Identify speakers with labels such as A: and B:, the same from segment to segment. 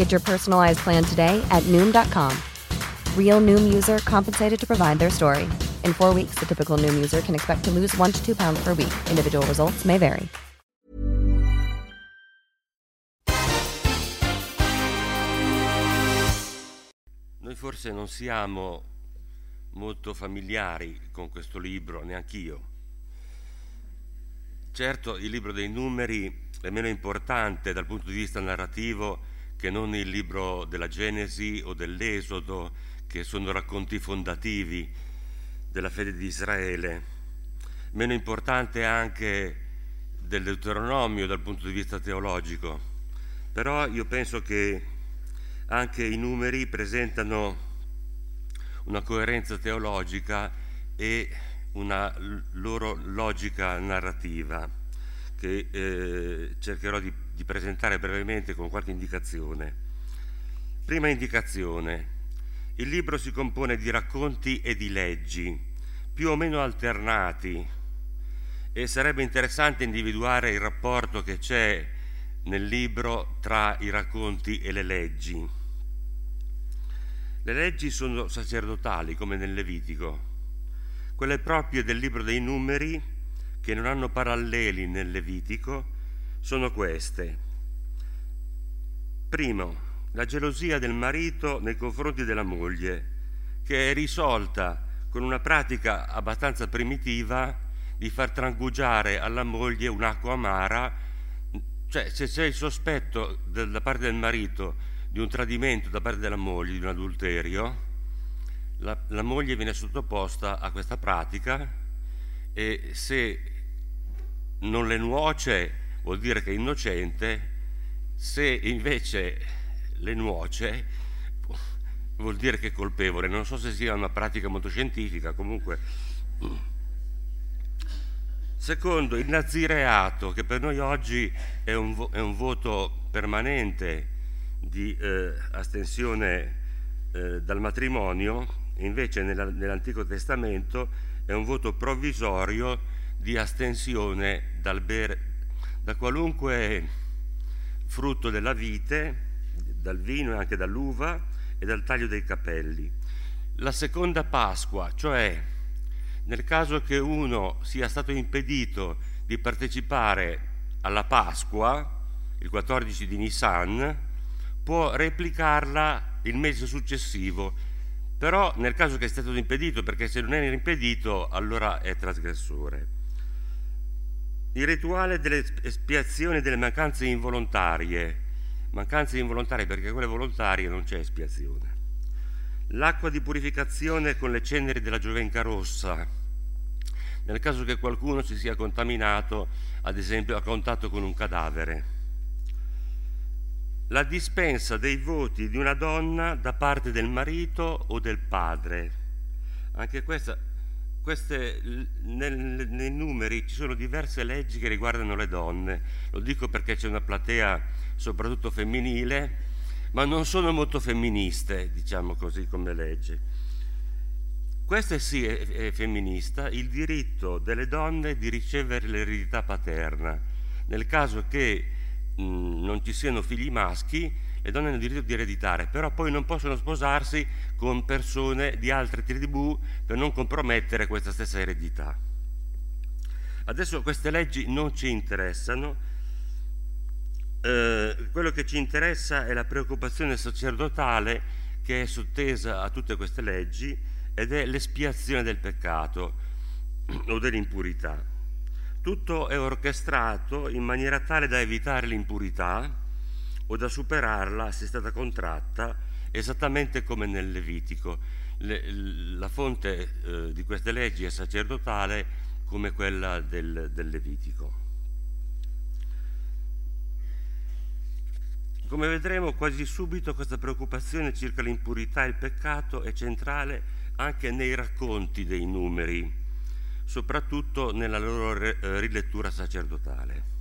A: Get your personalized plan today at Noom.com. Real Noom user compensated to provide their story. In four weeks, the typical Noom user can expect to lose one to two pounds per week. Individual results may vary.
B: Noi forse non siamo molto familiari con questo libro, neanch'io. Certo, il libro dei numeri è meno importante dal punto di vista narrativo che non il libro della Genesi o dell'Esodo, che sono racconti fondativi della fede di Israele. Meno importante anche del Deuteronomio dal punto di vista teologico. Però io penso che anche i numeri presentano una coerenza teologica e una loro logica narrativa che eh, cercherò di, di presentare brevemente con qualche indicazione. Prima indicazione. Il libro si compone di racconti e di leggi, più o meno alternati, e sarebbe interessante individuare il rapporto che c'è nel libro tra i racconti e le leggi. Le leggi sono sacerdotali, come nel Levitico. Quelle proprie del libro dei numeri, che non hanno paralleli nel Levitico, sono queste. Primo, la gelosia del marito nei confronti della moglie, che è risolta con una pratica abbastanza primitiva di far trangugiare alla moglie un'acqua amara, cioè se c'è il sospetto da parte del marito di un tradimento da parte della moglie, di un adulterio, la, la moglie viene sottoposta a questa pratica e se non le nuoce vuol dire che è innocente, se invece le nuoce vuol dire che è colpevole. Non so se sia una pratica molto scientifica, comunque. Secondo, il nazireato, che per noi oggi è un, è un voto permanente di eh, astensione eh, dal matrimonio, invece nella, nell'Antico Testamento è un voto provvisorio di astensione dal bere, da qualunque frutto della vite, dal vino e anche dall'uva e dal taglio dei capelli. La seconda Pasqua, cioè nel caso che uno sia stato impedito di partecipare alla Pasqua, il 14 di Nisan, può replicarla il mese successivo, però nel caso che sia stato impedito, perché se non è impedito allora è trasgressore. Il rituale delle espiazioni delle mancanze involontarie, mancanze involontarie perché quelle volontarie non c'è espiazione. L'acqua di purificazione con le ceneri della giovenca rossa, nel caso che qualcuno si sia contaminato, ad esempio a contatto con un cadavere la dispensa dei voti di una donna da parte del marito o del padre. Anche questa, queste, nel, nei numeri ci sono diverse leggi che riguardano le donne. Lo dico perché c'è una platea soprattutto femminile, ma non sono molto femministe, diciamo così, come legge. Questo sì è, è femminista, il diritto delle donne di ricevere l'eredità paterna. Nel caso che mh, non ci siano figli maschi, le donne hanno il diritto di ereditare, però poi non possono sposarsi con persone di altre tribù per non compromettere questa stessa eredità. Adesso queste leggi non ci interessano, eh, quello che ci interessa è la preoccupazione sacerdotale che è sottesa a tutte queste leggi ed è l'espiazione del peccato o dell'impurità. Tutto è orchestrato in maniera tale da evitare l'impurità o da superarla se è stata contratta esattamente come nel Levitico. Le, la fonte eh, di queste leggi è sacerdotale come quella del, del Levitico. Come vedremo quasi subito questa preoccupazione circa l'impurità e il peccato è centrale anche nei racconti dei numeri, soprattutto nella loro eh, rilettura sacerdotale.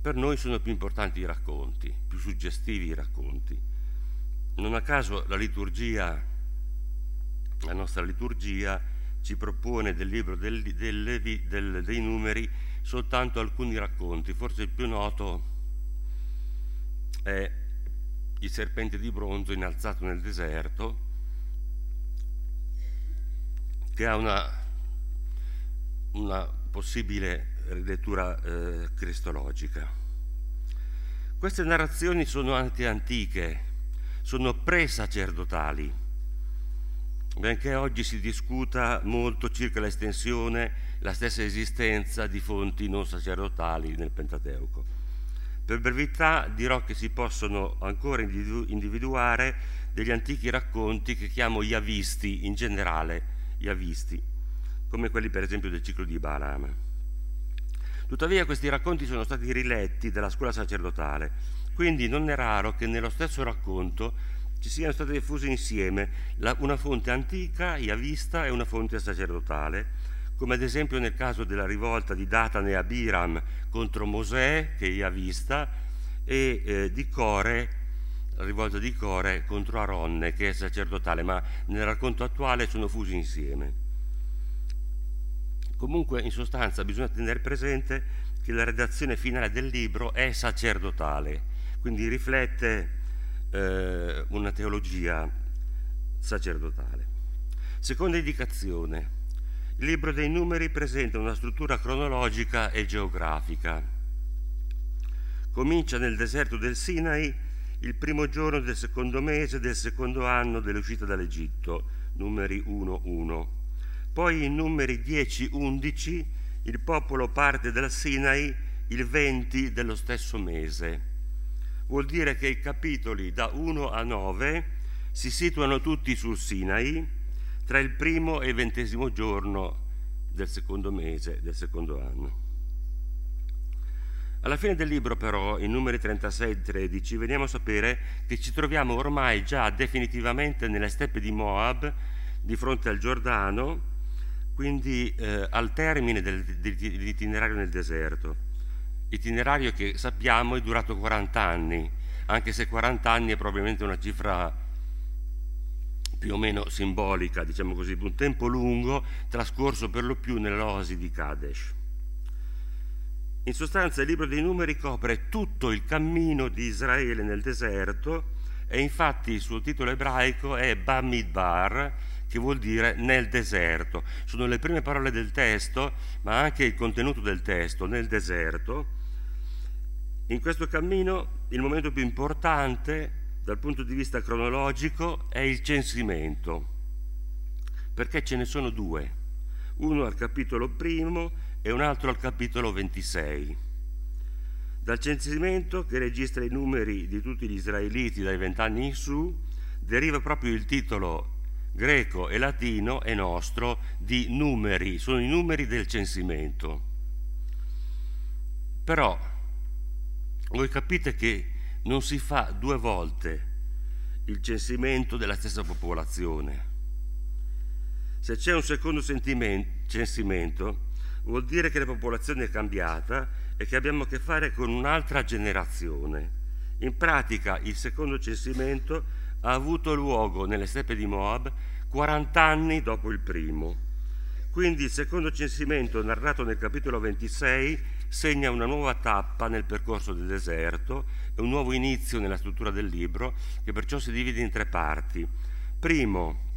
B: Per noi sono più importanti i racconti, più suggestivi i racconti. Non a caso la liturgia, la nostra liturgia, ci propone del libro del, del, del, dei numeri soltanto alcuni racconti. Forse il più noto è il serpente di bronzo innalzato nel deserto, che ha una, una possibile rilettura eh, cristologica. Queste narrazioni sono anche antiche, sono pre-sacerdotali, benché oggi si discuta molto circa l'estensione, la stessa esistenza di fonti non sacerdotali nel Pentateuco. Per brevità dirò che si possono ancora individuare degli antichi racconti che chiamo yavisti in generale, yavisti, come quelli per esempio del ciclo di Balaam. Tuttavia questi racconti sono stati riletti dalla scuola sacerdotale, quindi non è raro che nello stesso racconto ci siano state diffuse insieme una fonte antica, yavista, e una fonte sacerdotale, come ad esempio nel caso della rivolta di Datan e Abiram contro Mosè, che è yavista, e eh, di Core la rivolta di Core contro Aronne, che è sacerdotale, ma nel racconto attuale sono fusi insieme. Comunque, in sostanza, bisogna tenere presente che la redazione finale del libro è sacerdotale, quindi riflette eh, una teologia sacerdotale. Seconda indicazione. Il libro dei numeri presenta una struttura cronologica e geografica. Comincia nel deserto del Sinai il primo giorno del secondo mese del secondo anno dell'uscita dall'Egitto, numeri 1-1. Poi in numeri 10-11 il popolo parte dal Sinai il 20 dello stesso mese. Vuol dire che i capitoli da 1 a 9 si situano tutti sul Sinai tra il primo e il ventesimo giorno del secondo mese del secondo anno. Alla fine del libro però, in numeri 36 e 13, veniamo a sapere che ci troviamo ormai già definitivamente nelle steppe di Moab, di fronte al Giordano, quindi eh, al termine del, dell'itinerario nel deserto. Itinerario che sappiamo è durato 40 anni, anche se 40 anni è probabilmente una cifra più o meno simbolica, diciamo così, un tempo lungo trascorso per lo più nell'oasi di Kadesh. In sostanza il libro dei numeri copre tutto il cammino di Israele nel deserto e infatti il suo titolo ebraico è Bamidbar, che vuol dire nel deserto. Sono le prime parole del testo, ma anche il contenuto del testo, nel deserto. In questo cammino il momento più importante dal punto di vista cronologico è il censimento, perché ce ne sono due, uno al capitolo primo e un altro al capitolo 26. Dal censimento che registra i numeri di tutti gli israeliti dai vent'anni in su, deriva proprio il titolo greco e latino e nostro di numeri, sono i numeri del censimento. Però voi capite che non si fa due volte il censimento della stessa popolazione. Se c'è un secondo censimento, vuol dire che la popolazione è cambiata e che abbiamo a che fare con un'altra generazione. In pratica il secondo censimento ha avuto luogo nelle steppe di Moab 40 anni dopo il primo. Quindi il secondo censimento narrato nel capitolo 26 segna una nuova tappa nel percorso del deserto e un nuovo inizio nella struttura del libro che perciò si divide in tre parti. Primo,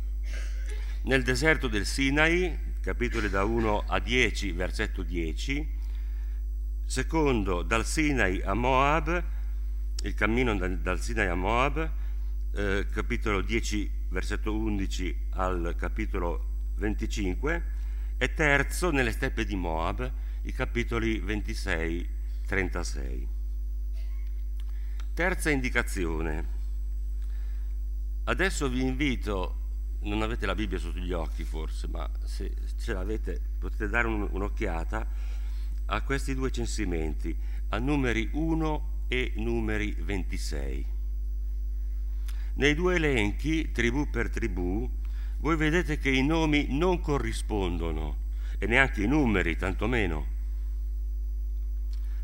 B: nel deserto del Sinai, capitoli da 1 a 10, versetto 10. Secondo, dal Sinai a Moab, il cammino dal, Sinai a Moab, eh, capitolo 10, versetto 11 al capitolo 25. E terzo, nelle steppe di Moab, i capitoli 26-36. Terza indicazione. Adesso vi invito non avete la Bibbia sotto gli occhi forse, ma se ce l'avete potete dare un, un'occhiata a questi due censimenti, a numeri 1 e numeri 26. Nei due elenchi, tribù per tribù, voi vedete che i nomi non corrispondono e neanche i numeri, tantomeno.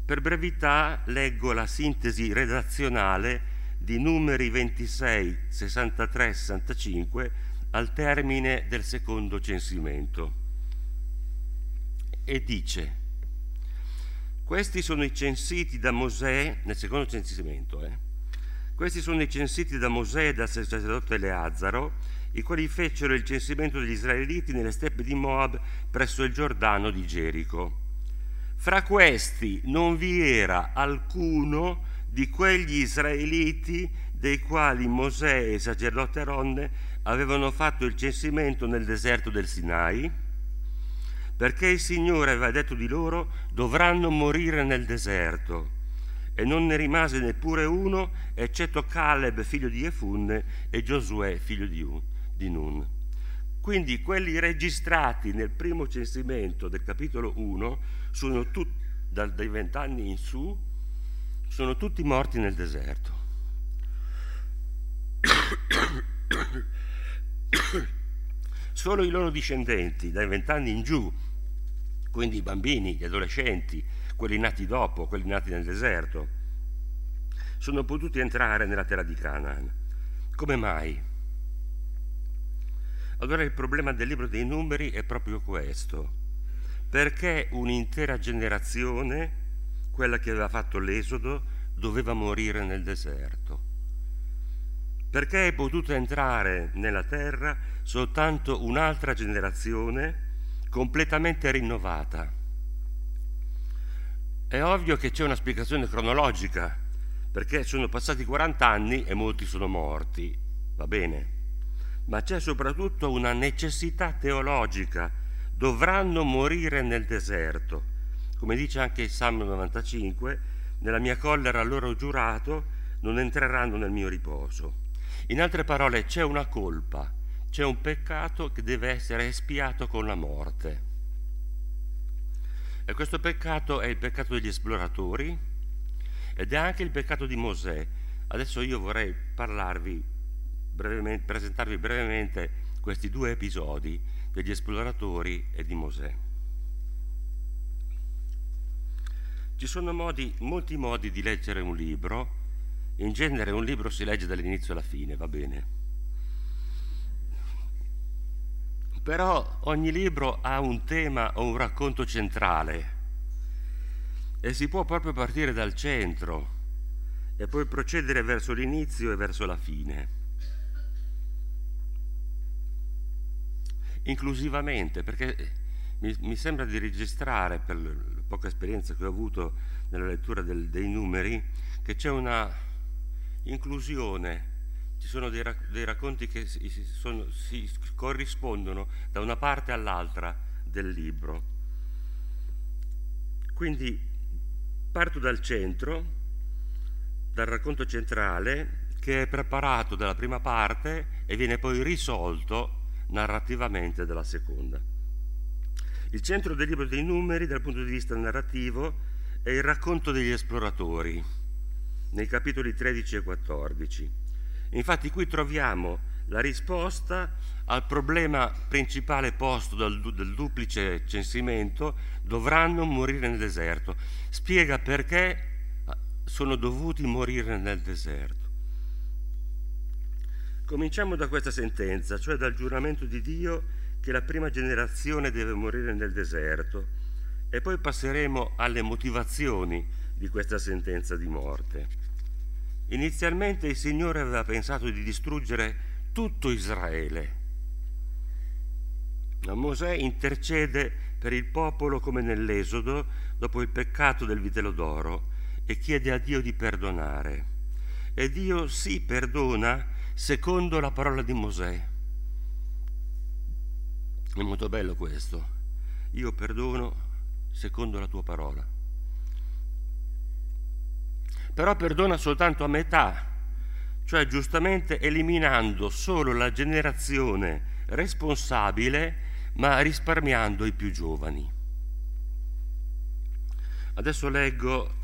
B: Per brevità leggo la sintesi redazionale di numeri 26, 63, 65 al termine del secondo censimento e dice questi sono i censiti da Mosè nel secondo censimento eh? Questi sono i censiti da Mosè e dal sacerdote Eleazzaro i quali fecero il censimento degli israeliti nelle steppe di Moab presso il Giordano di Gerico fra questi non vi era alcuno di quegli israeliti dei quali Mosè e il sacerdote Aronne avevano fatto il censimento nel deserto del Sinai, perché il Signore aveva detto di loro dovranno morire nel deserto. E non ne rimase neppure uno, eccetto Caleb, figlio di Efunne, e Giosuè, figlio di, di Nun. Quindi quelli registrati nel primo censimento del capitolo 1 sono tutti, dai vent'anni in su, sono tutti morti nel deserto. Solo i loro discendenti, dai vent'anni in giù, quindi i bambini, gli adolescenti, quelli nati dopo, quelli nati nel deserto, sono potuti entrare nella terra di Canaan. Come mai? Allora il problema del libro dei numeri è proprio questo. Perché un'intera generazione, quella che aveva fatto l'esodo, doveva morire nel deserto? perché è potuta entrare nella terra soltanto un'altra generazione completamente rinnovata. È ovvio che c'è una spiegazione cronologica, perché sono passati 40 anni e molti sono morti, va bene, ma c'è soprattutto una necessità teologica, dovranno morire nel deserto. Come dice anche il Salmo 95, nella mia collera loro giurato, non entreranno nel mio riposo. In altre parole, c'è una colpa, c'è un peccato che deve essere espiato con la morte. E questo peccato è il peccato degli esploratori ed è anche il peccato di Mosè. Adesso io vorrei parlarvi brevemente, presentarvi brevemente questi due episodi degli esploratori e di Mosè. Ci sono modi, molti modi di leggere un libro in genere un libro si legge dall'inizio alla fine, va bene. Però ogni libro ha un tema o un racconto centrale e si può proprio partire dal centro e poi procedere verso l'inizio e verso la fine. Inclusivamente, perché mi, mi sembra di registrare, per la poca esperienza che ho avuto nella lettura del, dei numeri, che c'è una inclusione, ci sono dei, rac- dei racconti che si, sono, si corrispondono da una parte all'altra del libro. Quindi parto dal centro, dal racconto centrale, che è preparato dalla prima parte e viene poi risolto narrativamente dalla seconda. Il centro del libro dei numeri dal punto di vista narrativo è il racconto degli esploratori nei capitoli 13 e 14. Infatti qui troviamo la risposta al problema principale posto dal, del duplice censimento, dovranno morire nel deserto. Spiega perché sono dovuti morire nel deserto. Cominciamo da questa sentenza, cioè dal giuramento di Dio che la prima generazione deve morire nel deserto e poi passeremo alle motivazioni di questa sentenza di morte. Inizialmente il Signore aveva pensato di distruggere tutto Israele. Ma Mosè intercede per il popolo come nell'Esodo dopo il peccato del vitello d'oro e chiede a Dio di perdonare. E Dio si perdona secondo la parola di Mosè. È molto bello questo. Io perdono secondo la tua parola. Però perdona soltanto a metà, cioè giustamente eliminando solo la generazione responsabile, ma risparmiando i più giovani. Adesso leggo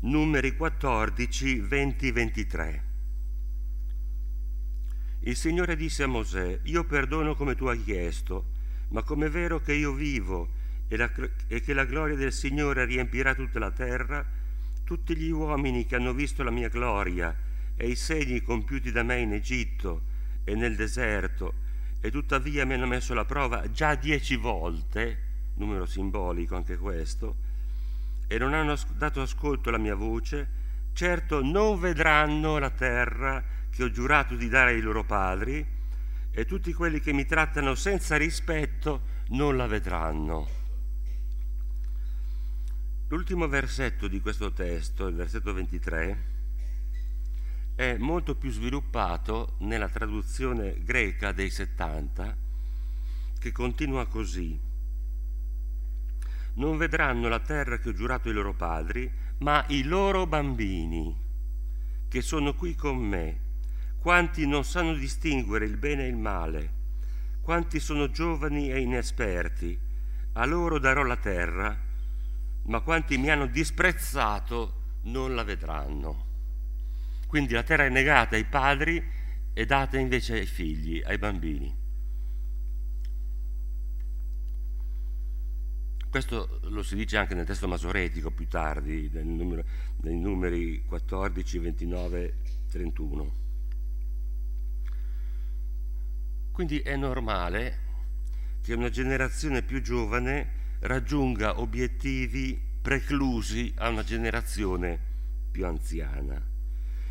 B: numeri 14, 20, 23. Il Signore disse a Mosè, io perdono come tu hai chiesto, ma come è vero che io vivo e, la, e che la gloria del Signore riempirà tutta la terra, tutti gli uomini che hanno visto la mia gloria e i segni compiuti da me in Egitto e nel deserto, e tuttavia mi hanno messo alla prova già dieci volte, numero simbolico anche questo, e non hanno dato ascolto alla mia voce, certo non vedranno la terra che ho giurato di dare ai loro padri, e tutti quelli che mi trattano senza rispetto non la vedranno. L'ultimo versetto di questo testo, il versetto 23, è molto più sviluppato nella traduzione greca dei 70, che continua così. Non vedranno la terra che ho giurato ai loro padri, ma i loro bambini, che sono qui con me quanti non sanno distinguere il bene e il male, quanti sono giovani e inesperti, a loro darò la terra, ma quanti mi hanno disprezzato non la vedranno. Quindi la terra è negata ai padri e data invece ai figli, ai bambini. Questo lo si dice anche nel testo masoretico più tardi, nei numeri, nei numeri 14, 29, 31. Quindi è normale che una generazione più giovane raggiunga obiettivi preclusi a una generazione più anziana.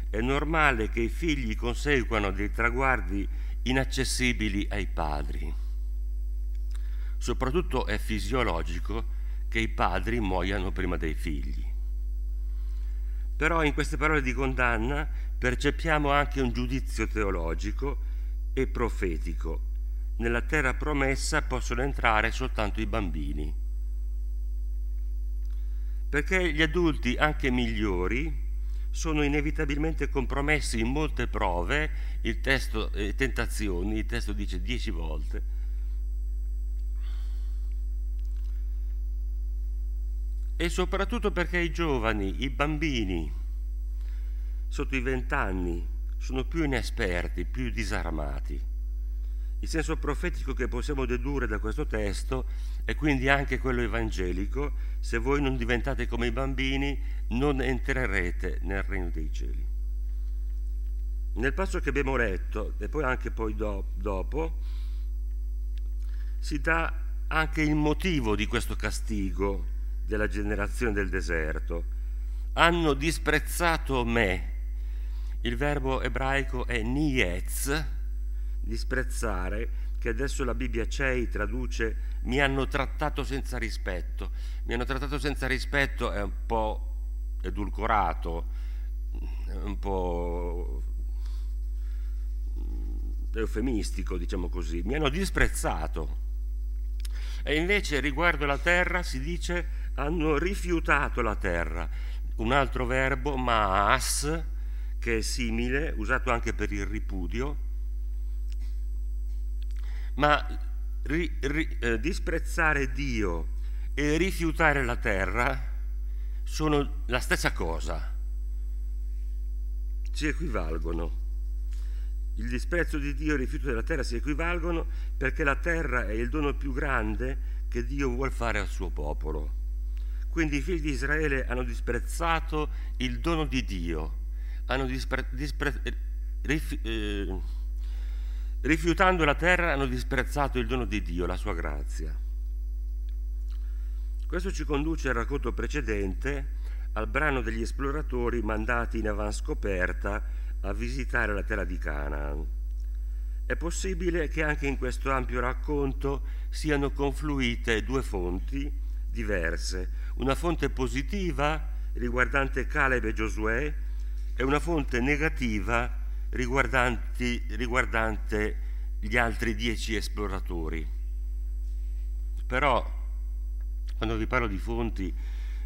B: È normale che i figli conseguano dei traguardi inaccessibili ai padri. Soprattutto è fisiologico che i padri muoiano prima dei figli. Però in queste parole di condanna percepiamo anche un giudizio teologico e profetico. Nella terra promessa possono entrare soltanto i bambini. Perché gli adulti, anche migliori, sono inevitabilmente compromessi in molte prove, il testo eh, tentazioni, il testo dice dieci volte. E soprattutto perché i giovani, i bambini, sotto i vent'anni, sono più inesperti, più disarmati. Il senso profetico che possiamo dedurre da questo testo è quindi anche quello evangelico, se voi non diventate come i bambini non entrerete nel regno dei cieli. Nel passo che abbiamo letto, e poi anche poi do, dopo, si dà anche il motivo di questo castigo della generazione del deserto. Hanno disprezzato me, il verbo ebraico è nietz, disprezzare, che adesso la Bibbia Cei traduce mi hanno trattato senza rispetto. Mi hanno trattato senza rispetto è un po' edulcorato, è un po' eufemistico, diciamo così. Mi hanno disprezzato. E invece riguardo la terra si dice hanno rifiutato la terra. Un altro verbo, maas, che è simile, usato anche per il ripudio, ma ri, ri, eh, disprezzare Dio e rifiutare la terra sono la stessa cosa, si equivalgono. Il disprezzo di Dio e il rifiuto della terra si equivalgono perché la terra è il dono più grande che Dio vuole fare al suo popolo. Quindi i figli di Israele hanno disprezzato il dono di Dio hanno dispre, dispre, rif, eh, rifiutando la terra hanno disprezzato il dono di Dio, la sua grazia. Questo ci conduce al racconto precedente, al brano degli esploratori mandati in avanscoperta a visitare la terra di Canaan. È possibile che anche in questo ampio racconto siano confluite due fonti diverse, una fonte positiva riguardante Caleb e Giosuè e una fonte negativa riguardante gli altri dieci esploratori. Però, quando vi parlo di fonti,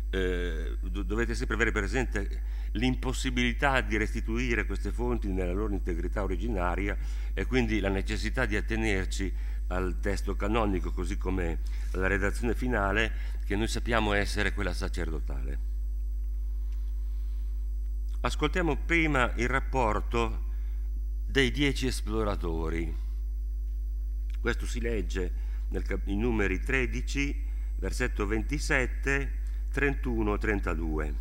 B: eh, dovete sempre avere presente l'impossibilità di restituire queste fonti nella loro integrità originaria e quindi la necessità di attenerci al testo canonico così come alla redazione finale che noi sappiamo essere quella sacerdotale. Ascoltiamo prima il rapporto dei dieci esploratori. Questo si legge nei numeri 13, versetto 27, 31, 32.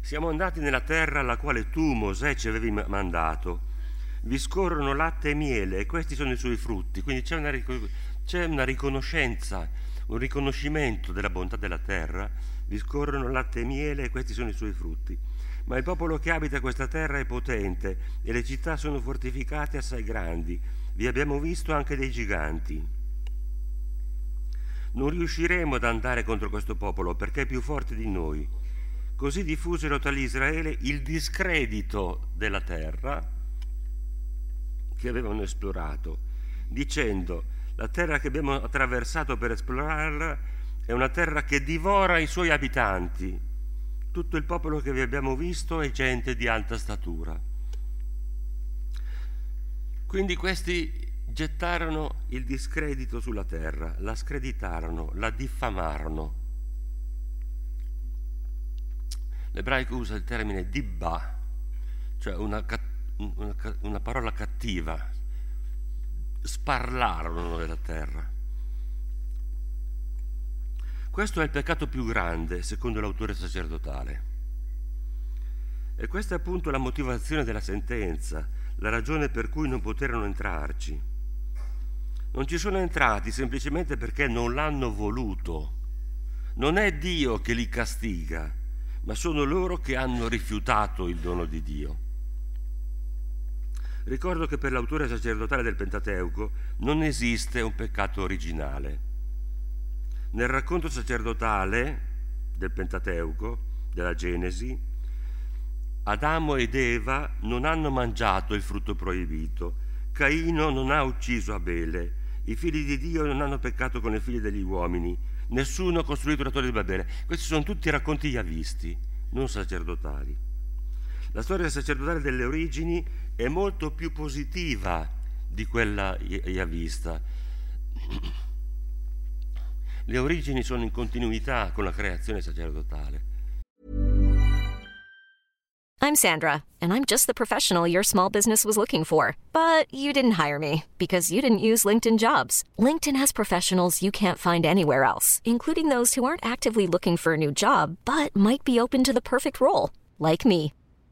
B: Siamo andati nella terra alla quale tu, Mosè, ci avevi mandato. Vi scorrono latte e miele e questi sono i suoi frutti. Quindi c'è una, c'è una riconoscenza un riconoscimento della bontà della terra, vi scorrono latte e miele e questi sono i suoi frutti. Ma il popolo che abita questa terra è potente e le città sono fortificate assai grandi. Vi abbiamo visto anche dei giganti. Non riusciremo ad andare contro questo popolo perché è più forte di noi. Così diffusero tra Israele il discredito della terra che avevano esplorato, dicendo la terra che abbiamo attraversato per esplorarla è una terra che divora i suoi abitanti. Tutto il popolo che vi abbiamo visto è gente di alta statura. Quindi questi gettarono il discredito sulla terra, la screditarono, la diffamarono. L'ebraico usa il termine dibba, cioè una, una, una parola cattiva, sparlarono della terra. Questo è il peccato più grande, secondo l'autore sacerdotale. E questa è appunto la motivazione della sentenza, la ragione per cui non poterono entrarci. Non ci sono entrati semplicemente perché non l'hanno voluto. Non è Dio che li castiga, ma sono loro che hanno rifiutato il dono di Dio. Ricordo che per l'autore sacerdotale del Pentateuco non esiste un peccato originale. Nel racconto sacerdotale del Pentateuco, della Genesi, Adamo ed Eva non hanno mangiato il frutto proibito, Caino non ha ucciso Abele, i figli di Dio non hanno peccato con i figli degli uomini, nessuno ha costruito la torre di Babele. Questi sono tutti racconti yavisti, non sacerdotali. La storia sacerdotale delle origini è molto più positiva di quella yavista. Le origini sono in continuità con la creazione sacerdotale.
C: I'm Sandra, and I'm just the professional your small business was looking for. But you didn't hire me because you didn't use LinkedIn jobs. LinkedIn has professionals you can't find anywhere else, including those who aren't actively looking for a new job but might be open to the perfect role, like me.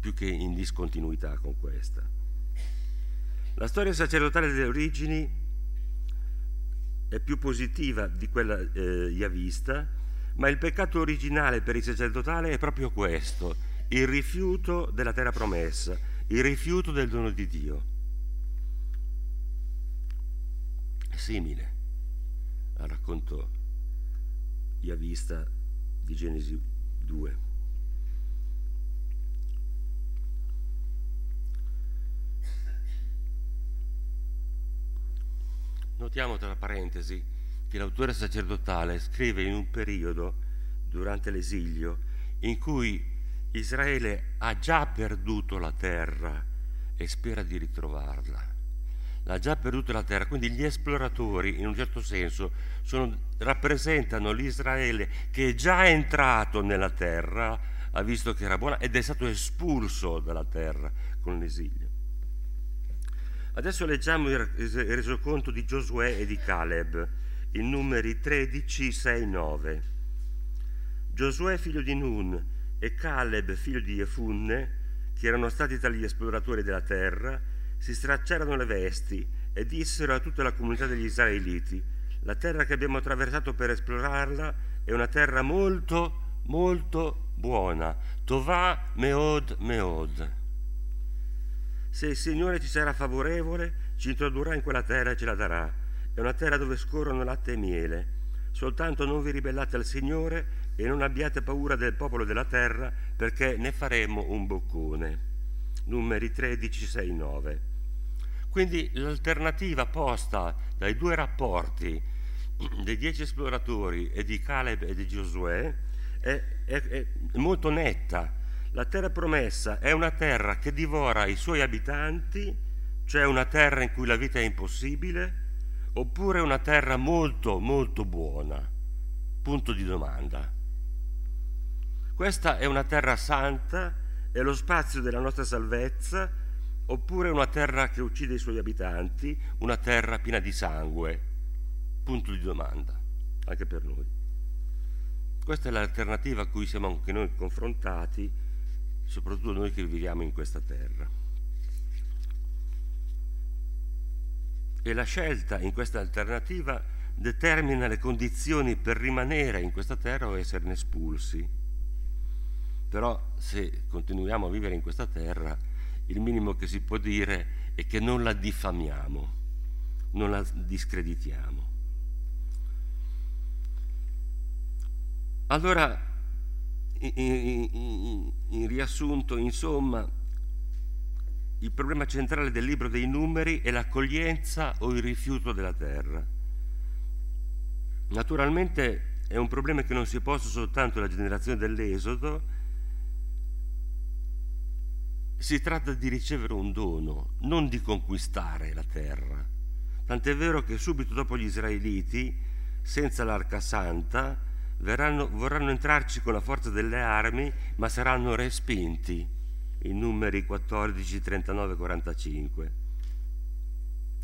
B: Più che in discontinuità con questa. La storia sacerdotale delle origini è più positiva di quella eh, yavista, ma il peccato originale per il sacerdotale è proprio questo, il rifiuto della terra promessa, il rifiuto del dono di Dio. È simile al racconto Yavista di Genesi 2. Notiamo tra parentesi che l'autore sacerdotale scrive in un periodo, durante l'esilio, in cui Israele ha già perduto la terra e spera di ritrovarla. L'ha già perduta la terra, quindi gli esploratori, in un certo senso, sono, rappresentano l'Israele che è già entrato nella terra, ha visto che era buona ed è stato espulso dalla terra con l'esilio. Adesso leggiamo il resoconto di Giosuè e di Caleb, in numeri 13, 6, 9. Giosuè figlio di Nun e Caleb figlio di Efunne, che erano stati tra gli esploratori della terra, si stracciarono le vesti e dissero a tutta la comunità degli israeliti, la terra che abbiamo attraversato per esplorarla è una terra molto, molto buona. Tovà meod meod. Se il Signore ci sarà favorevole, ci introdurrà in quella terra e ce la darà. È una terra dove scorrono latte e miele. Soltanto non vi ribellate al Signore e non abbiate paura del popolo della terra, perché ne faremo un boccone. Numeri 13, 6, 9. Quindi l'alternativa posta dai due rapporti dei dieci esploratori e di Caleb e di Giosuè è, è, è molto netta la terra promessa è una terra che divora i suoi abitanti, cioè una terra in cui la vita è impossibile, oppure una terra molto, molto buona? Punto di domanda. Questa è una terra santa, è lo spazio della nostra salvezza, oppure una terra che uccide i suoi abitanti, una terra piena di sangue? Punto di domanda, anche per noi. Questa è l'alternativa a cui siamo anche noi confrontati soprattutto noi che viviamo in questa terra. E la scelta in questa alternativa determina le condizioni per rimanere in questa terra o esserne espulsi. Però se continuiamo a vivere in questa terra, il minimo che si può dire è che non la diffamiamo, non la discreditiamo. Allora in, in, riassunto, insomma, il problema centrale del libro dei numeri è l'accoglienza o il rifiuto della terra. Naturalmente è un problema che non si è posto soltanto alla generazione dell'Esodo, si tratta di ricevere un dono, non di conquistare la terra. Tant'è vero che subito dopo gli israeliti, senza l'arca santa, verranno, vorranno entrarci con la forza delle armi, ma saranno respinti, in numeri 14, 39, 45.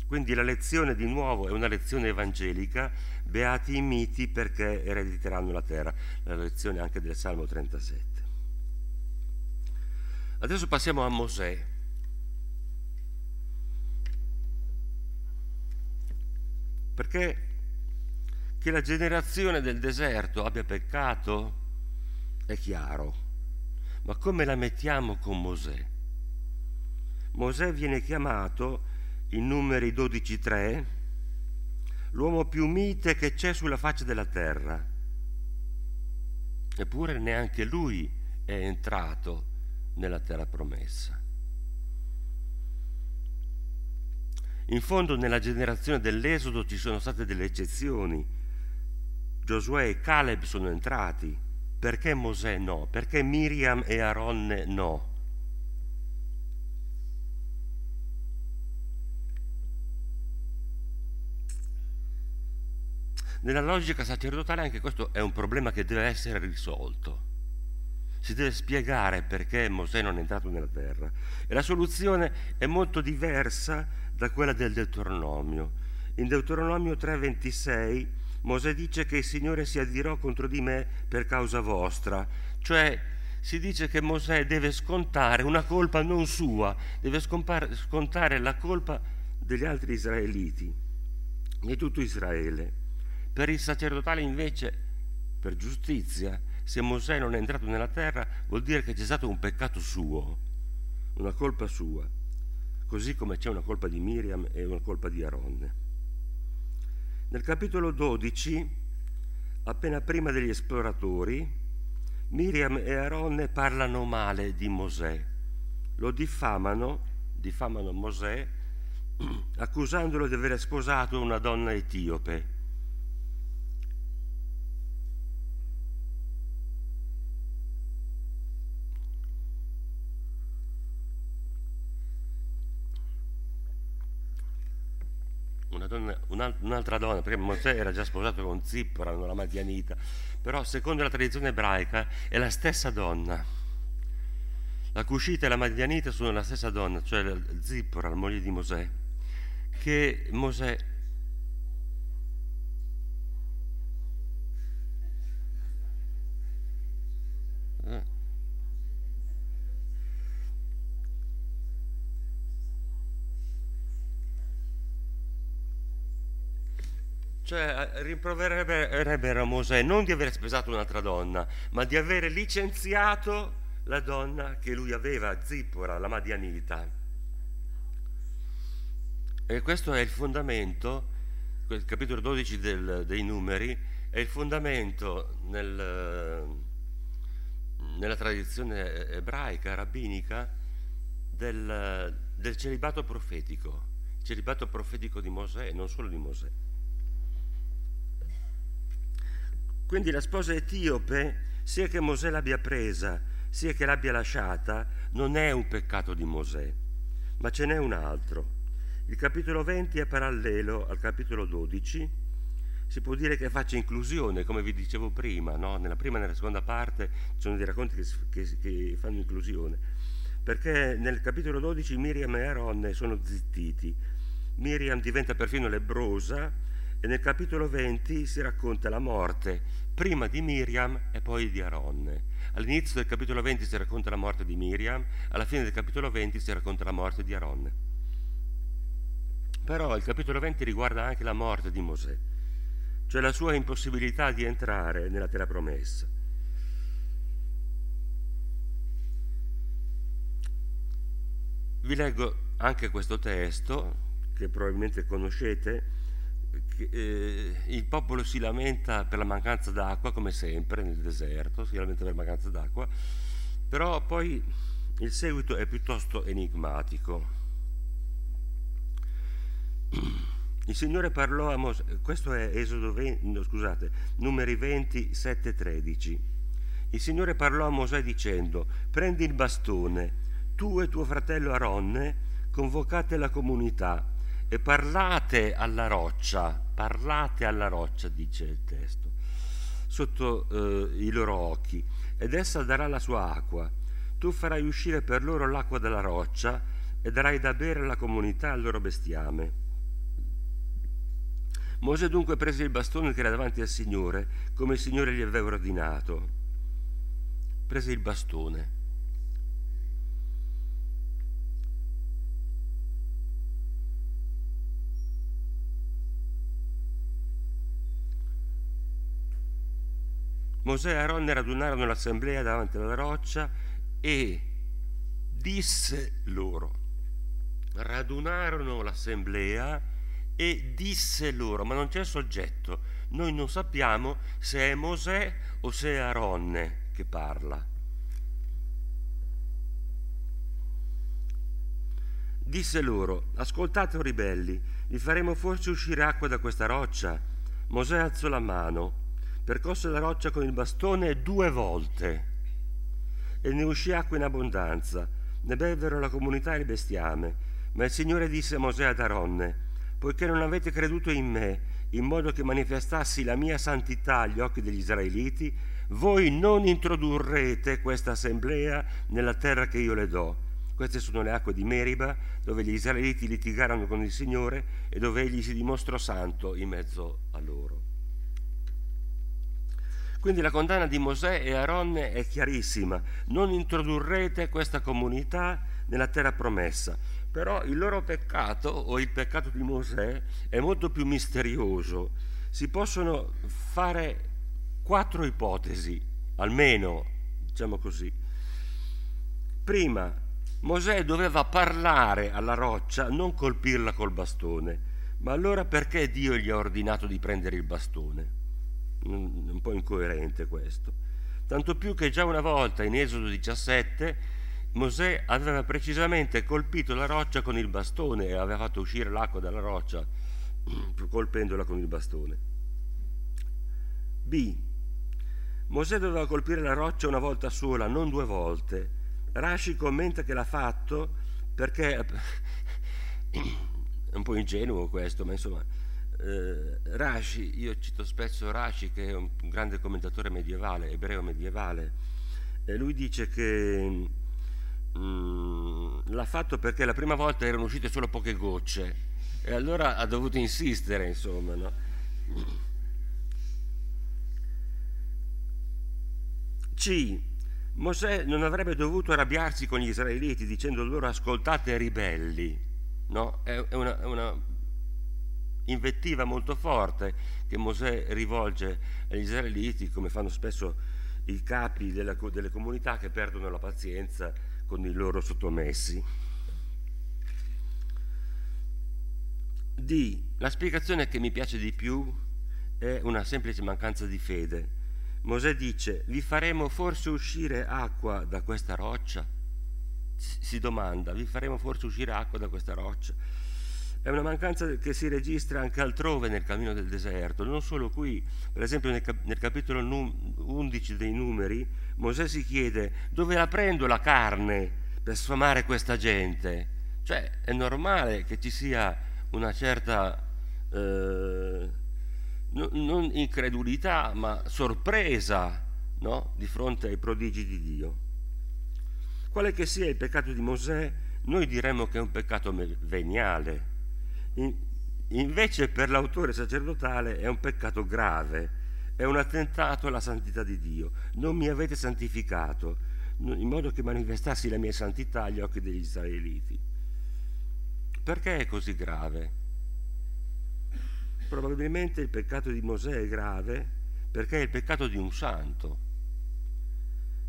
B: Quindi la lezione di nuovo è una lezione evangelica, beati i miti perché erediteranno la terra, la lezione anche del Salmo 37. Adesso passiamo a Mosè. Perché che la generazione del deserto abbia peccato è chiaro, ma come la mettiamo con Mosè? Mosè viene chiamato in numeri 12.3 l'uomo più mite che c'è sulla faccia della terra. Eppure neanche lui è entrato nella terra promessa. In fondo nella generazione dell'Esodo ci sono state delle eccezioni, Giosuè e Caleb sono entrati, perché Mosè no? Perché Miriam e Aronne no? Nella logica sacerdotale anche questo è un problema che deve essere risolto. Si deve spiegare perché Mosè non è entrato nella terra. E la soluzione è molto diversa da quella del Deuteronomio. In Deuteronomio 3:26 Mosè dice che il Signore si adirò contro di me per causa vostra, cioè si dice che Mosè deve scontare una colpa non sua, deve scontare la colpa degli altri israeliti, di tutto Israele. Per il sacerdotale invece, per giustizia, se Mosè non è entrato nella terra vuol dire che c'è stato un peccato suo, una colpa sua, così come c'è una colpa di Miriam e una colpa di Aronne. Nel capitolo 12 appena prima degli esploratori, Miriam e Aaronne parlano male di Mosè, lo diffamano, diffamano Mosè, accusandolo di aver sposato una donna etiope. Una donna, un'altra donna, perché Mosè era già sposato con Zippora, la Madianita, però secondo la tradizione ebraica è la stessa donna. La Cushita e la Madianita sono la stessa donna, cioè Zippora, la moglie di Mosè, che Mosè Cioè, rimproverebbero a Mosè non di aver sposato un'altra donna, ma di aver licenziato la donna che lui aveva, Zippora, la Madianita. E questo è il fondamento, il capitolo 12 del, dei numeri, è il fondamento nel, nella tradizione ebraica, rabbinica, del, del celibato profetico, il celibato profetico di Mosè e non solo di Mosè. Quindi la sposa etiope, sia che Mosè l'abbia presa, sia che l'abbia lasciata, non è un peccato di Mosè, ma ce n'è un altro. Il capitolo 20 è parallelo al capitolo 12, si può dire che faccia inclusione, come vi dicevo prima, no? nella prima e nella seconda parte ci sono dei racconti che, che, che fanno inclusione, perché nel capitolo 12 Miriam e Aaron sono zittiti, Miriam diventa perfino lebrosa, e nel capitolo 20 si racconta la morte prima di Miriam e poi di Aronne. All'inizio del capitolo 20 si racconta la morte di Miriam, alla fine del capitolo 20 si racconta la morte di Aronne. Però il capitolo 20 riguarda anche la morte di Mosè, cioè la sua impossibilità di entrare nella terra promessa. Vi leggo anche questo testo, che probabilmente conoscete, eh, il popolo si lamenta per la mancanza d'acqua, come sempre nel deserto, si lamenta per la mancanza d'acqua, però poi il seguito è piuttosto enigmatico. Il Signore parlò a Mosè, questo è Esodo 20, no, scusate, numeri 20, 7, 13. Il Signore parlò a Mosè dicendo, prendi il bastone, tu e tuo fratello Aronne convocate la comunità e parlate alla roccia, parlate alla roccia, dice il testo, sotto eh, i loro occhi, ed essa darà la sua acqua. Tu farai uscire per loro l'acqua dalla roccia e darai da bere alla comunità al loro bestiame. Mosè dunque prese il bastone che era davanti al Signore, come il Signore gli aveva ordinato. Prese il bastone Mosè e Aaron radunarono l'assemblea davanti alla roccia e disse loro, radunarono l'assemblea e disse loro, ma non c'è soggetto, noi non sappiamo se è Mosè o se è Aronne che parla. Disse loro, ascoltate o ribelli, vi faremo forse uscire acqua da questa roccia? Mosè alzò la mano percosse la roccia con il bastone due volte e ne uscì acqua in abbondanza. Ne bevvero la comunità e il bestiame. Ma il Signore disse a Mosè ad Aronne, poiché non avete creduto in me, in modo che manifestassi la mia santità agli occhi degli israeliti, voi non introdurrete questa assemblea nella terra che io le do. Queste sono le acque di Meriba, dove gli israeliti litigarono con il Signore e dove egli si dimostrò santo in mezzo a loro. Quindi la condanna di Mosè e Aronne è chiarissima, non introdurrete questa comunità nella terra promessa. Però il loro peccato o il peccato di Mosè è molto più misterioso. Si possono fare quattro ipotesi, almeno, diciamo così. Prima, Mosè doveva parlare alla roccia, non colpirla col bastone. Ma allora perché Dio gli ha ordinato di prendere il bastone? Un po' incoerente questo. Tanto più che già una volta in Esodo 17 Mosè aveva precisamente colpito la roccia con il bastone e aveva fatto uscire l'acqua dalla roccia colpendola con il bastone. B. Mosè doveva colpire la roccia una volta sola, non due volte. Rashi commenta che l'ha fatto perché è un po' ingenuo questo, ma insomma eh, Rashi, io cito spesso Rashi che è un, grande commentatore medievale, ebreo medievale, e lui dice che mm, l'ha fatto perché la prima volta erano uscite solo poche gocce e allora ha dovuto insistere, insomma, no? C. Mosè non avrebbe dovuto arrabbiarsi con gli israeliti dicendo loro ascoltate ribelli, no? È, una, è una invettiva molto forte che Mosè rivolge agli israeliti, come fanno spesso i capi della, delle comunità che perdono la pazienza con i loro sottomessi. D. La spiegazione che mi piace di più è una semplice mancanza di fede. Mosè dice, vi faremo forse uscire acqua da questa roccia? Si domanda, vi faremo forse uscire acqua da questa roccia? È una mancanza che si registra anche altrove nel cammino del deserto, non solo qui. Per esempio nel, cap- nel capitolo num- 11 dei numeri, Mosè si chiede dove la prendo la carne per sfamare questa gente? Cioè è normale che ci sia una certa, eh, no, non incredulità, ma sorpresa no? di fronte ai prodigi di Dio. Quale che sia il peccato di Mosè, noi diremmo che è un peccato veniale invece per l'autore sacerdotale è un peccato grave, è un attentato alla santità di Dio. Non mi avete santificato, in modo che manifestassi la mia santità agli occhi degli israeliti. Perché è così grave? Probabilmente il peccato di Mosè è grave perché è il peccato di un santo.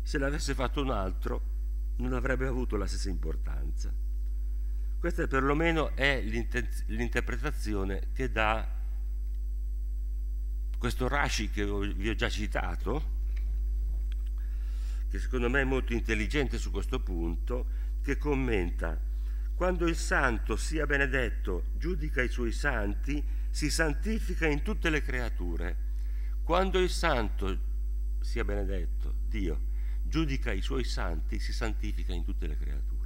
B: Se l'avesse fatto un altro non avrebbe avuto la stessa importanza. Questa perlomeno è l'interpretazione che dà questo Rashi che vi ho già citato, che secondo me è molto intelligente su questo punto, che commenta quando il santo sia benedetto, giudica i suoi santi, si santifica in tutte le creature. Quando il santo sia benedetto, Dio, giudica i suoi santi, si santifica in tutte le creature.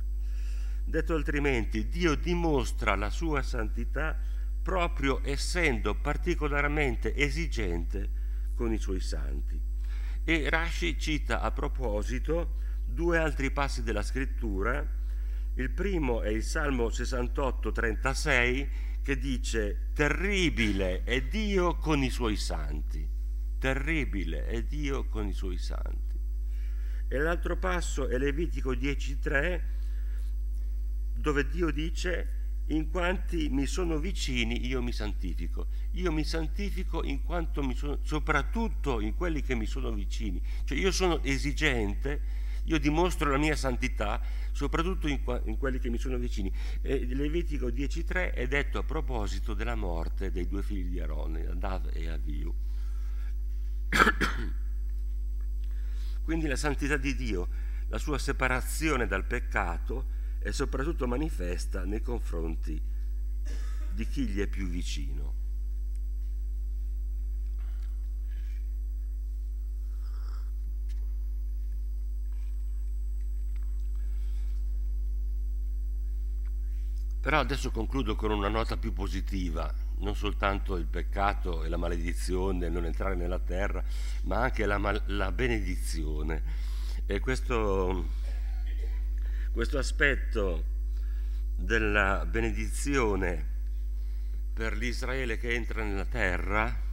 B: Detto altrimenti, Dio dimostra la sua santità proprio essendo particolarmente esigente con i suoi santi. E Rashi cita a proposito due altri passi della scrittura. Il primo è il Salmo 68, 36, che dice terribile è Dio con i suoi santi. Terribile è Dio con i suoi santi. E l'altro passo è Levitico 10, 3, dove Dio dice in quanti mi sono vicini io mi santifico. Io mi santifico in quanto mi sono, soprattutto in quelli che mi sono vicini. Cioè io sono esigente, io dimostro la mia santità soprattutto in, in quelli che mi sono vicini. E Levitico 10.3 è detto a proposito della morte dei due figli di Aaron, Adav e Aviu. Quindi la santità di Dio, la sua separazione dal peccato, e soprattutto manifesta nei confronti di chi gli è più vicino. Però adesso concludo con una nota più positiva, non soltanto il peccato e la maledizione, non entrare nella terra, ma anche la, la benedizione. E questo questo aspetto della benedizione per l'Israele che entra nella terra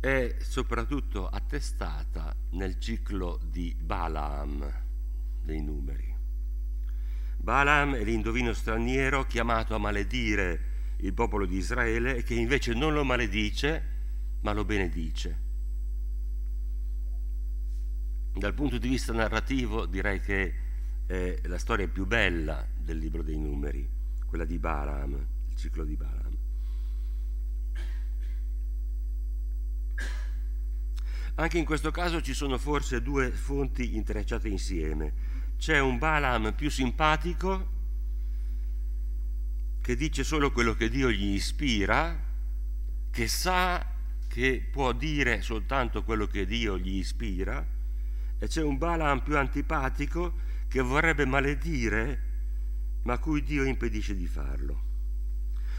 B: è soprattutto attestata nel ciclo di Balaam dei numeri. Balaam è l'indovino straniero chiamato a maledire il popolo di Israele e che invece non lo maledice ma lo benedice. Dal punto di vista narrativo direi che è la storia più bella del libro dei numeri, quella di Balaam, il ciclo di Balaam. Anche in questo caso ci sono forse due fonti intrecciate insieme. C'è un Balaam più simpatico che dice solo quello che Dio gli ispira, che sa che può dire soltanto quello che Dio gli ispira, e c'è un Balaam più antipatico che vorrebbe maledire, ma cui Dio impedisce di farlo.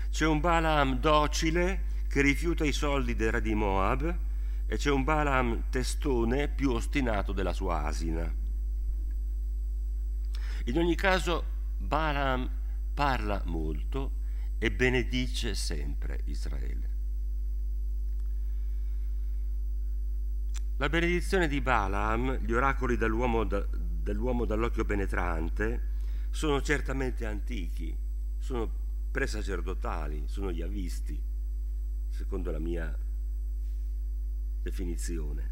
B: C'è un Balaam docile che rifiuta i soldi del re di Moab e c'è un Balaam testone più ostinato della sua asina. In ogni caso Balaam parla molto e benedice sempre Israele. La benedizione di Balaam, gli oracoli dell'uomo, dell'uomo dall'occhio penetrante, sono certamente antichi, sono presacerdotali, sono yavisti, secondo la mia definizione.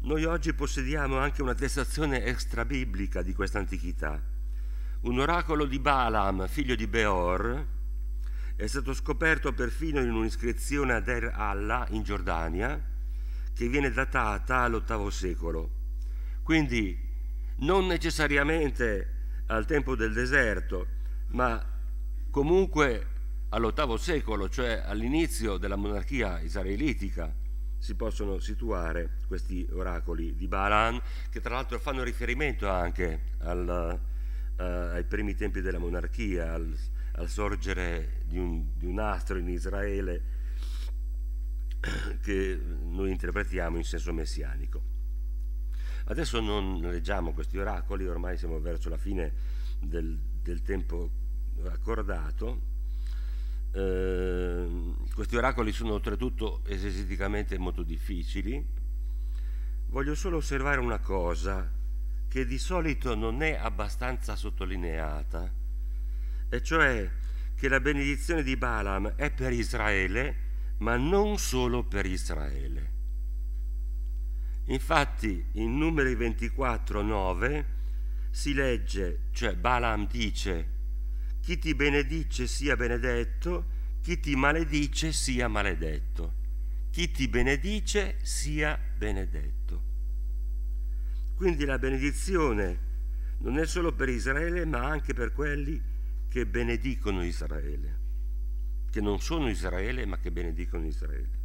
B: Noi oggi possediamo anche una testazione extrabiblica di questa antichità. Un oracolo di Balaam, figlio di Beor, è stato scoperto perfino in un'iscrizione ad Er Allah in Giordania, che viene datata all'VIII secolo. Quindi non necessariamente al tempo del deserto, ma comunque all'VIII secolo, cioè all'inizio della monarchia israelitica si possono situare questi oracoli di Balaam, che tra l'altro fanno riferimento anche al, uh, ai primi tempi della monarchia, al, al sorgere di un, di un, astro in Israele che noi interpretiamo in senso messianico. Adesso non leggiamo questi oracoli, ormai siamo verso la fine del, del tempo accordato, eh, questi oracoli sono oltretutto esegeticamente molto difficili. Voglio solo osservare una cosa che di solito non è abbastanza sottolineata, e cioè che la benedizione di Balaam è per Israele, ma non solo per Israele. Infatti in numeri 24, 9 si legge, cioè Balaam dice chi ti benedice sia benedetto, chi ti maledice sia maledetto. Chi ti benedice sia benedetto. Quindi la benedizione non è solo per Israele, ma anche per quelli che benedicono Israele, che non sono Israele, ma che benedicono Israele.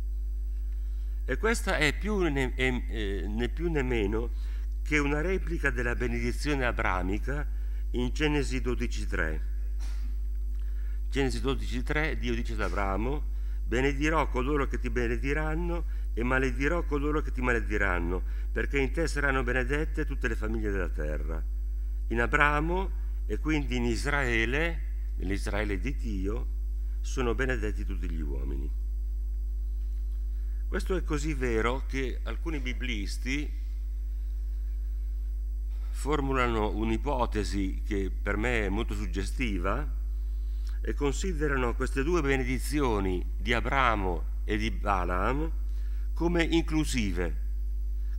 B: E questa è più né, eh, né più né meno che una replica della benedizione abramica in Genesi 12.3 Genesi 12.3 Dio dice ad Abramo, benedirò coloro che ti benediranno e maledirò coloro che ti malediranno, perché in te saranno benedette tutte le famiglie della terra. In Abramo e quindi in Israele, nell'Israele di Dio, sono benedetti tutti gli uomini. Questo è così vero che alcuni biblisti formulano un'ipotesi che per me è molto suggestiva, e considerano queste due benedizioni di Abramo e di Balaam come inclusive,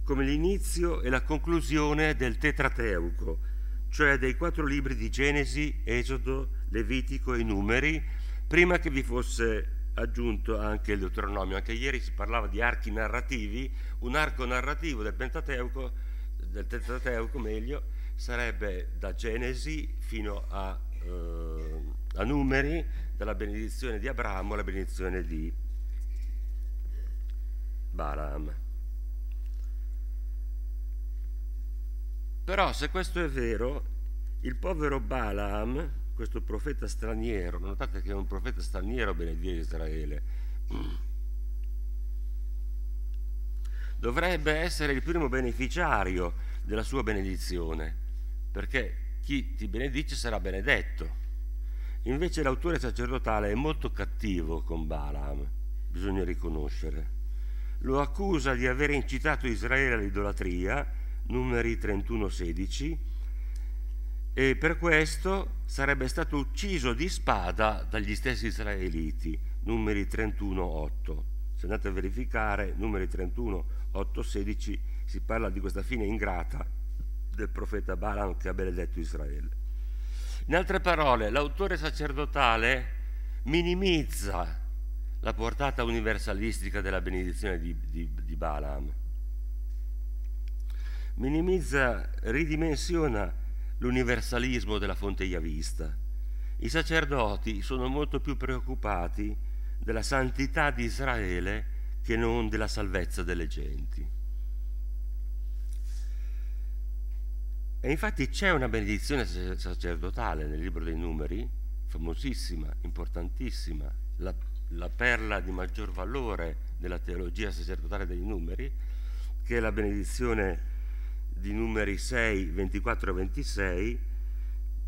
B: come l'inizio e la conclusione del Tetrateuco, cioè dei quattro libri di Genesi, Esodo, Levitico e Numeri, prima che vi fosse aggiunto anche il Deuteronomio. Anche ieri si parlava di archi narrativi, un arco narrativo del Pentateuco, del Tetrateuco meglio, sarebbe da Genesi fino a eh, a numeri dalla benedizione di Abramo alla benedizione di Balaam. Però se questo è vero, il povero Balaam, questo profeta straniero, notate che è un profeta straniero benedire Israele, dovrebbe essere il primo beneficiario della sua benedizione, perché chi ti benedice sarà benedetto. Invece l'autore sacerdotale è molto cattivo con Balaam, bisogna riconoscere. Lo accusa di aver incitato Israele all'idolatria, numeri 31-16, e per questo sarebbe stato ucciso di spada dagli stessi israeliti, numeri 31-8. Se andate a verificare, numeri 31, 8, 16, si parla di questa fine ingrata del profeta Balaam che ha benedetto Israele. In altre parole, l'autore sacerdotale minimizza la portata universalistica della benedizione di, di, di Balaam. Minimizza, ridimensiona l'universalismo della fonte Yavista. I sacerdoti sono molto più preoccupati della santità di Israele che non della salvezza delle genti. E infatti c'è una benedizione sacerdotale nel libro dei numeri, famosissima, importantissima, la, la perla di maggior valore della teologia sacerdotale dei numeri, che è la benedizione di numeri 6, 24 e 26.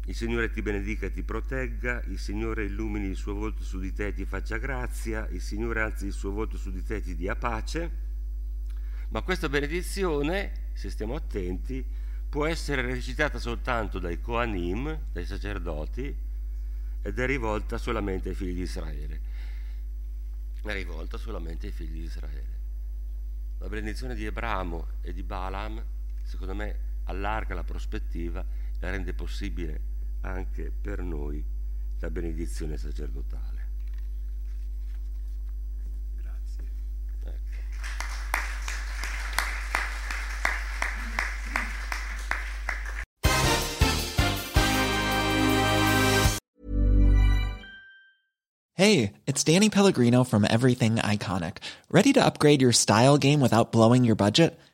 B: Il Signore ti benedica e ti protegga, il Signore illumini il suo volto su di te e ti faccia grazia, il Signore alzi il suo volto su di te e ti dia pace. Ma questa benedizione, se stiamo attenti, può essere recitata soltanto dai Kohanim, dai sacerdoti, ed è rivolta solamente ai figli di Israele. È rivolta solamente ai figli di Israele. La benedizione di Abramo e di Balaam, secondo me, allarga la prospettiva e rende possibile anche per noi la benedizione sacerdotale.
D: Hey, it's Danny Pellegrino from Everything Iconic. Ready to upgrade your style game without blowing your budget?